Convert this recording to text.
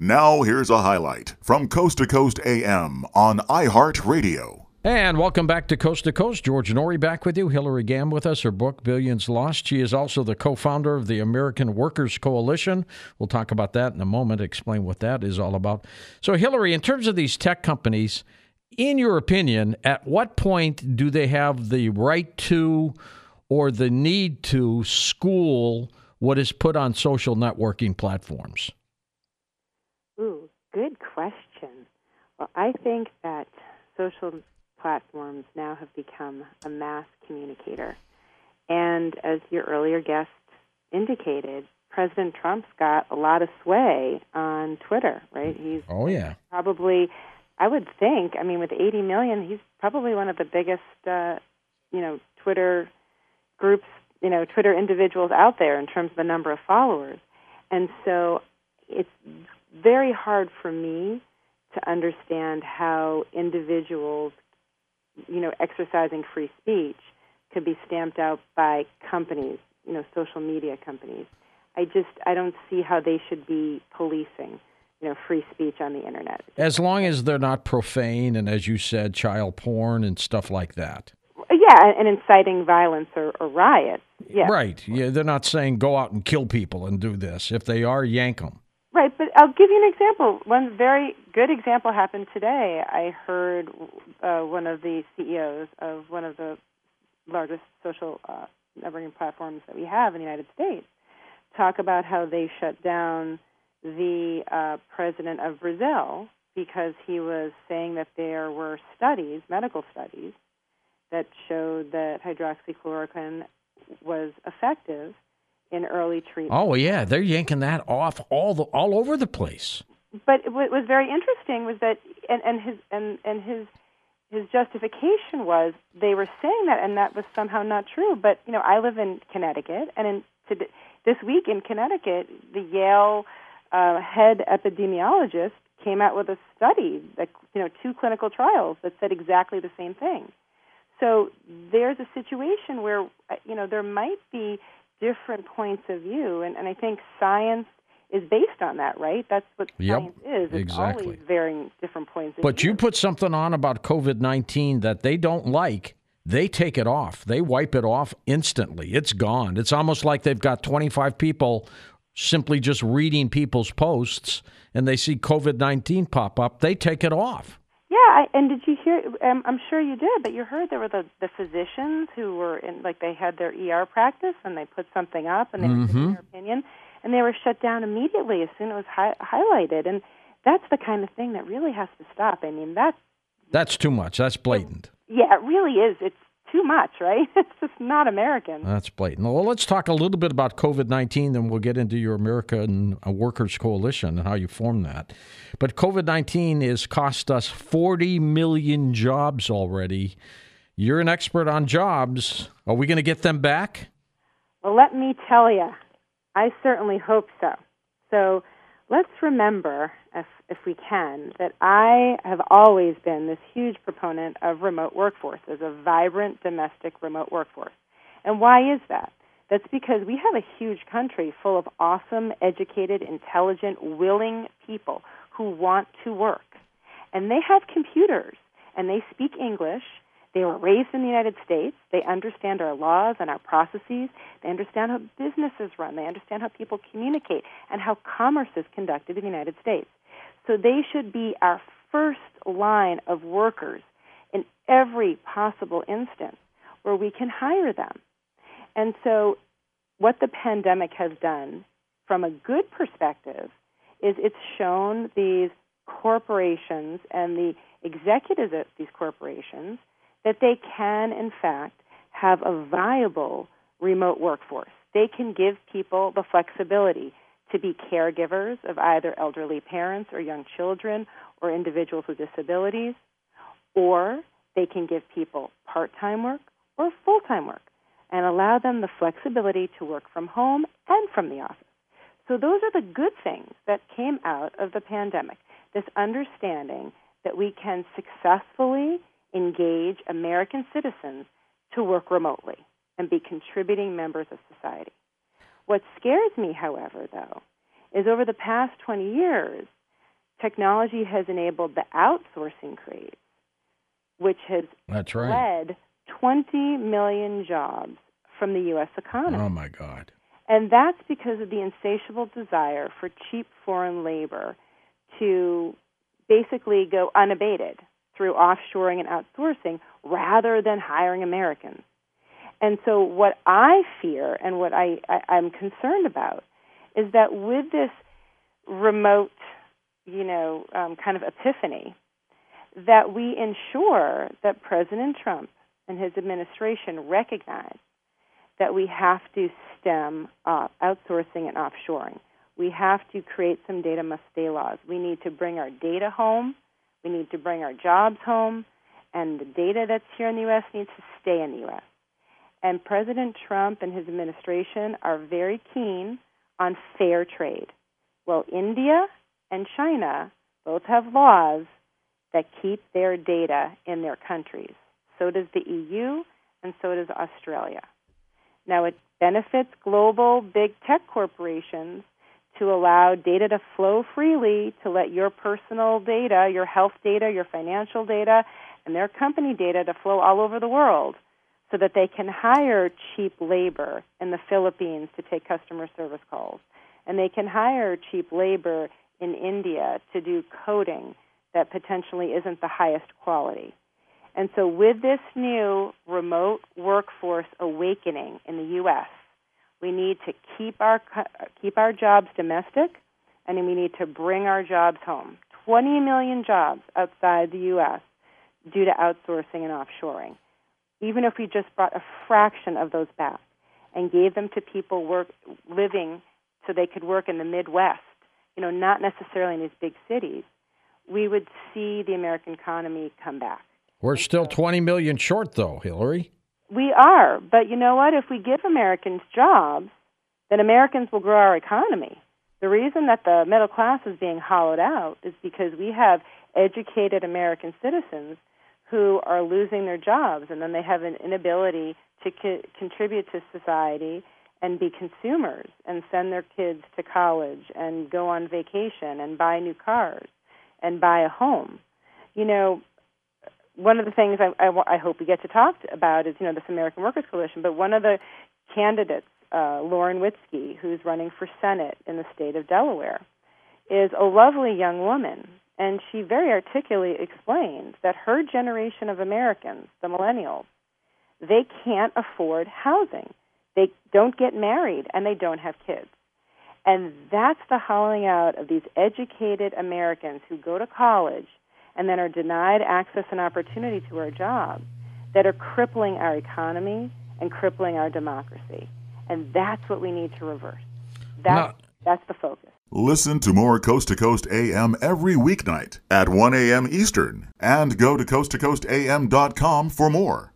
Now, here's a highlight from Coast to Coast AM on iHeartRadio. And welcome back to Coast to Coast. George Noory back with you. Hilarie Gamm with us. Her book, Billions Lost. She is also the co founder of the American Workers Coalition. We'll talk about that in a moment, explain what that is all about. So, Hilarie, in terms of these tech companies, in your opinion, at what point do they have the right to or the need to school what is put on social networking platforms? Good question. Well, I think that social platforms now have become a mass communicator. And as your earlier guest indicated, President Trump's got a lot of sway on Twitter, right? He's oh yeah, probably. I would think. I mean, with 80 million, he's probably one of the biggest, uh, you know, Twitter groups, you know, Twitter individuals out there in terms of the number of followers. And so, it's very hard for me to understand how individuals, you know, exercising free speech could be stamped out by companies, you know, social media companies. I just I don't see how they should be policing, you know, free speech on the internet. As long as they're not profane and as you said, child porn and stuff like that. Yeah, and inciting violence or, or riots. Yeah. Right. Yeah, they're not saying go out and kill people and do this. If they are, yank them. Right, but I'll give you an example. One very good example happened today. I heard uh, one of the CEOs of one of the largest social uh, networking platforms that we have in the United States talk about how they shut down the uh, president of Brazil because he was saying that there were studies, medical studies, that showed that hydroxychloroquine was effective in early treatment. Oh yeah, they're yanking that off all the all over the place. But what was very interesting was that, and, and his and and his his justification was they were saying that, and that was somehow not true. But you know, I live in Connecticut, and in this week in Connecticut, the Yale uh, head epidemiologist came out with a study, that, you know, two clinical trials that said exactly the same thing. So there's a situation where uh, you know there might be different points of view, and, and I think science is based on that, right? That's what yep, science is. It's exactly. always varying different points of but view. you put something on about COVID 19 that they don't like, they take it off. They wipe it off instantly. It's gone. It's almost like they've got 25 people simply just reading people's posts and they see COVID 19 pop up. They take it off. Yeah, I, and did you hear? Um, I'm sure you did, but you heard there were the the physicians who were in, like they had their ER practice and they put something up and they Mhm. giving their opinion, and they were shut down immediately as soon as it was hi- highlighted. And that's the kind of thing that really has to stop. I mean, that's That's too much. That's blatant. yeah, it really is. It's too much, right? It's just not American. That's blatant. Well, let's talk a little bit about COVID 19, then we'll get into your American uh, Workers Coalition and how you formed that. But COVID 19 has cost us 40 million jobs already. You're an expert on jobs. Are we going to get them back? Well, let me tell you, I certainly hope so. So let's remember, if, if we can, that I have always been this huge proponent of remote workforce as a vibrant domestic remote workforce. And why is that? That's because we have a huge country full of awesome, educated, intelligent, willing people who want to work. And they have computers and they speak English. They were raised in the United States. They understand our laws and our processes. They understand how businesses run. They understand how people communicate and how commerce is conducted in the United States. So they should be our first line of workers in every possible instance where we can hire them. And so, what the pandemic has done, from a good perspective, is it's shown these corporations and the executives at these corporations that they can, in fact, have a viable remote workforce. They can give people the flexibility to be caregivers of either elderly parents or young children or individuals with disabilities, or they can give people part time work or full time work and allow them the flexibility to work from home and from the office. So, those are the good things that came out of the pandemic this understanding that we can successfully engage American citizens to work remotely and be contributing members of society. What scares me, however, though, is over the past 20 years, technology has enabled the outsourcing craze, which has That's right. led 20 million jobs from the U.S. economy. Oh my God. And that's because of the insatiable desire for cheap foreign labor to basically go unabated through offshoring and outsourcing rather than hiring Americans. And so, what I fear and what I, I, I'm concerned about is that with this remote, you know, um, kind of epiphany, that we ensure that President Trump and his administration recognize that we have to stem uh, outsourcing and offshoring. We have to create some data must stay laws. We need to bring our data home. We need to bring our jobs home. And the data that's here in the U.S. needs to stay in the U.S. And President Trump and his administration are very keen on fair trade. Well, India and China both have laws that keep their data in their countries. So does the EU, and so does Australia. Now, it benefits global big tech corporations to allow data to flow freely, to let your personal data, your health data, your financial data, and their company data to flow all over the world so that they can hire cheap labor in the Philippines to take customer service calls. And they can hire cheap labor in India to do coding that potentially isn't the highest quality. And so, with this new remote workforce awakening in the U.S., we need to keep our keep our jobs domestic, and we need to bring our jobs home. 20 million jobs outside the U.S. due to outsourcing and offshoring. Even if we just brought a fraction of those back and gave them to people work living so they could work in the Midwest, you know, not necessarily in these big cities, we would see the American economy come back. We're still 20 million short, though, Hilarie. We are, but you know what? If we give Americans jobs, then Americans will grow our economy. The reason that the middle class is being hollowed out is because we have educated American citizens who are losing their jobs, and then they have an inability to co- contribute to society and be consumers and send their kids to college and go on vacation and buy new cars and buy a home. You know, one of the things I, I, I hope we get to talk about is, you know, this American Workers Coalition, but one of the candidates, uh, Lauren Witzke, who's running for Senate in the state of Delaware, is a lovely young woman. And she very articulately explains that her generation of Americans, the millennials, they can't afford housing. They don't get married and they don't have kids. And that's the hollowing out of these educated Americans who go to college and then are denied access and opportunity to our jobs that are crippling our economy and crippling our democracy. And that's what we need to reverse. That's, that's the focus. Listen to more Coast to Coast AM every weeknight at 1 a.m. Eastern and go to coasttocoastam.com for more.